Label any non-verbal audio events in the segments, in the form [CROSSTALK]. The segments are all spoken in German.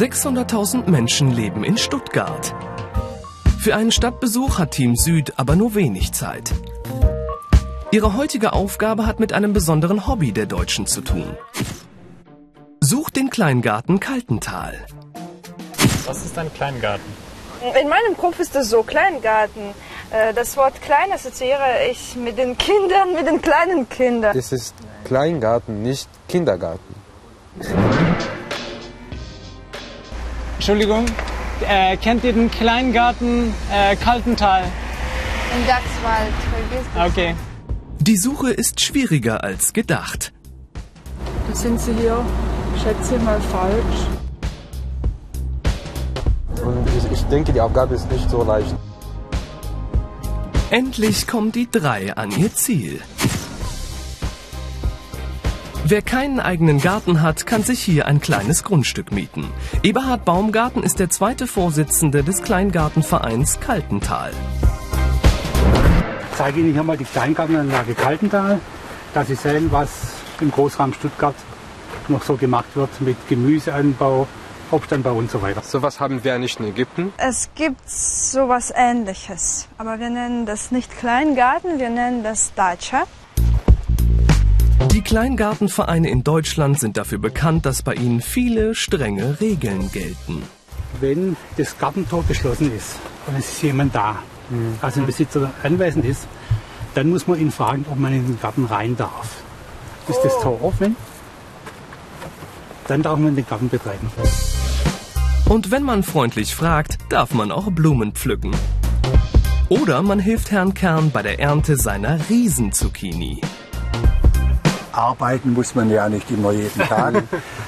600.000 Menschen leben in Stuttgart. Für einen Stadtbesuch hat Team Süd aber nur wenig Zeit. Ihre heutige Aufgabe hat mit einem besonderen Hobby der Deutschen zu tun. Sucht den Kleingarten Kaltental. Was ist ein Kleingarten? In meinem Kopf ist das so, Kleingarten. Äh, Das Wort klein assoziiere ich mit den Kindern, mit den kleinen Kindern. Das ist Kleingarten, nicht Kindergarten. Entschuldigung, äh, kennt ihr den Kleingarten äh, Kaltental? Im Dachswald, vergiss das. Okay. Die Suche ist schwieriger als gedacht. Da sind Sie hier, schätze ich mal, falsch. Und ich, ich denke, die Aufgabe ist nicht so leicht. Endlich kommen die drei an ihr Ziel. Wer keinen eigenen Garten hat, kann sich hier ein kleines Grundstück mieten. Eberhard Baumgarten ist der zweite Vorsitzende des Kleingartenvereins Kaltental. Ich zeige Ihnen hier mal die Kleingartenanlage Kaltental, dass Sie sehen, was im Großraum Stuttgart noch so gemacht wird mit Gemüseanbau, Obstanbau und so weiter. Sowas haben wir nicht in Ägypten. Es gibt sowas ähnliches, aber wir nennen das nicht Kleingarten, wir nennen das Dacha. Die Kleingartenvereine in Deutschland sind dafür bekannt, dass bei ihnen viele strenge Regeln gelten. Wenn das Gartentor geschlossen ist und es ist jemand da, also ein Besitzer anwesend ist, dann muss man ihn fragen, ob man in den Garten rein darf. Ist das Tor offen? Dann darf man den Garten betreiben. Und wenn man freundlich fragt, darf man auch Blumen pflücken. Oder man hilft Herrn Kern bei der Ernte seiner Riesenzucchini. Arbeiten muss man ja nicht immer jeden [LAUGHS] Tag.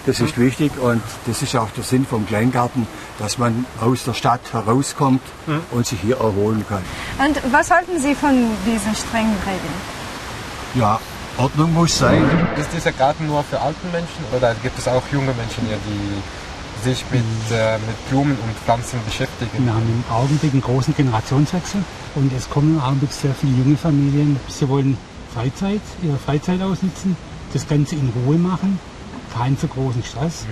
Das ist wichtig und das ist auch der Sinn vom Kleingarten, dass man aus der Stadt herauskommt und sich hier erholen kann. Und was halten Sie von diesen strengen Regeln? Ja, Ordnung muss sein. Ist dieser Garten nur für alte Menschen oder gibt es auch junge Menschen hier, die sich mit, äh, mit Blumen und Pflanzen beschäftigen? Wir haben im Augenblick einen großen Generationswechsel und es kommen im Augenblick sehr viele junge Familien. Sie wollen Freizeit, ihre Freizeit ausnutzen, das Ganze in Ruhe machen, keinen zu großen Stress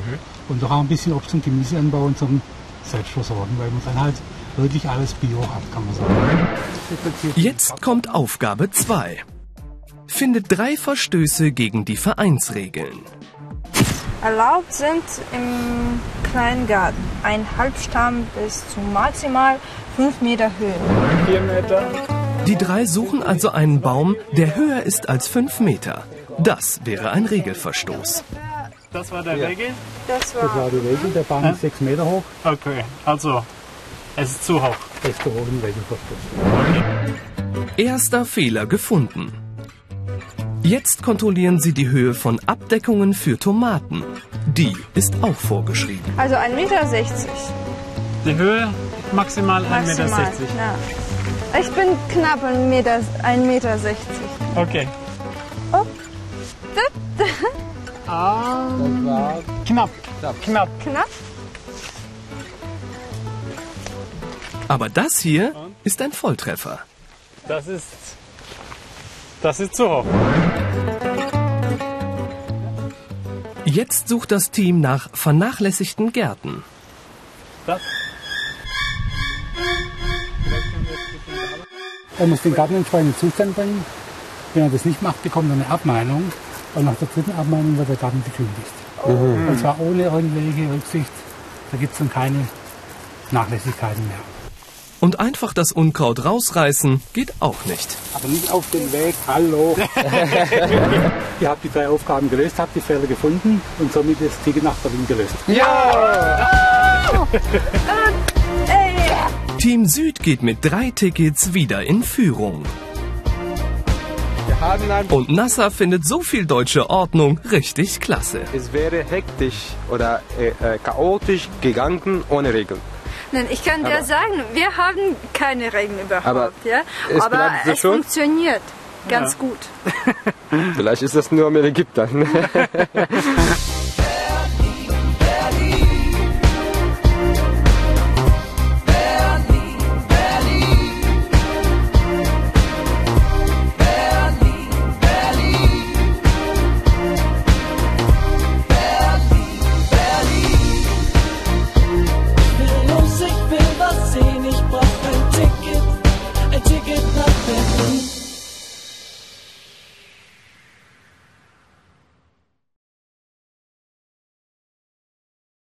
und doch auch ein bisschen Obst- und Gemüse anbauen zum Selbstversorgen, weil man dann halt wirklich alles Bio hat, kann man sagen. Jetzt kommt Aufgabe 2. Findet drei Verstöße gegen die Vereinsregeln. Erlaubt sind im Kleingarten ein Halbstamm bis zu maximal 5 Meter Höhe. Vier Meter. Die drei suchen also einen Baum, der höher ist als 5 Meter. Das wäre ein Regelverstoß. Das war der Regel? Das Das war war die Regel, der Baum ist sechs Meter hoch, Okay, also es ist zu hoch. das ist der hohen Regelverstoß. Erster Fehler gefunden. Jetzt kontrollieren sie die Höhe von Abdeckungen für Tomaten. Die ist auch vorgeschrieben. also 1,60 Meter. Die Höhe maximal 1,60 Meter. Ja. Ich bin knapp 1,60 Meter. 1,60 Meter. Okay. Oh. Ah, knapp. Knapp. Knapp? Aber das hier ist ein Volltreffer. Das ist. Das ist zu hoch. Jetzt sucht das Team nach vernachlässigten Gärten. Das. Er muss den Garten in entsprechenden Zustand bringen. Wenn er das nicht macht, bekommt er eine Abmahnung. Und nach der dritten Abmahnung wird der Garten gekündigt. Und zwar ohne irgendwelche Rücksicht. Da gibt es dann keine Nachlässigkeiten mehr. Und einfach das Unkraut rausreißen geht auch nicht. Aber nicht auf den Weg, hallo. [LAUGHS] Ihr habt die drei Aufgaben gelöst, habt die Fehler gefunden und somit ist Ticket nach Berlin gelöst. Team Süd geht mit drei Tickets wieder in Führung. Und Nasser findet so viel deutsche Ordnung richtig klasse. es wäre hektisch oder äh, äh, chaotisch gegangen ohne Regeln. Nein, ich kann dir Aber- sagen, wir haben keine Regeln überhaupt. Aber ja? es Aber es schon? funktioniert ganz gut. Vielleicht ist das nur mit Ägyptern. [LAUGHS]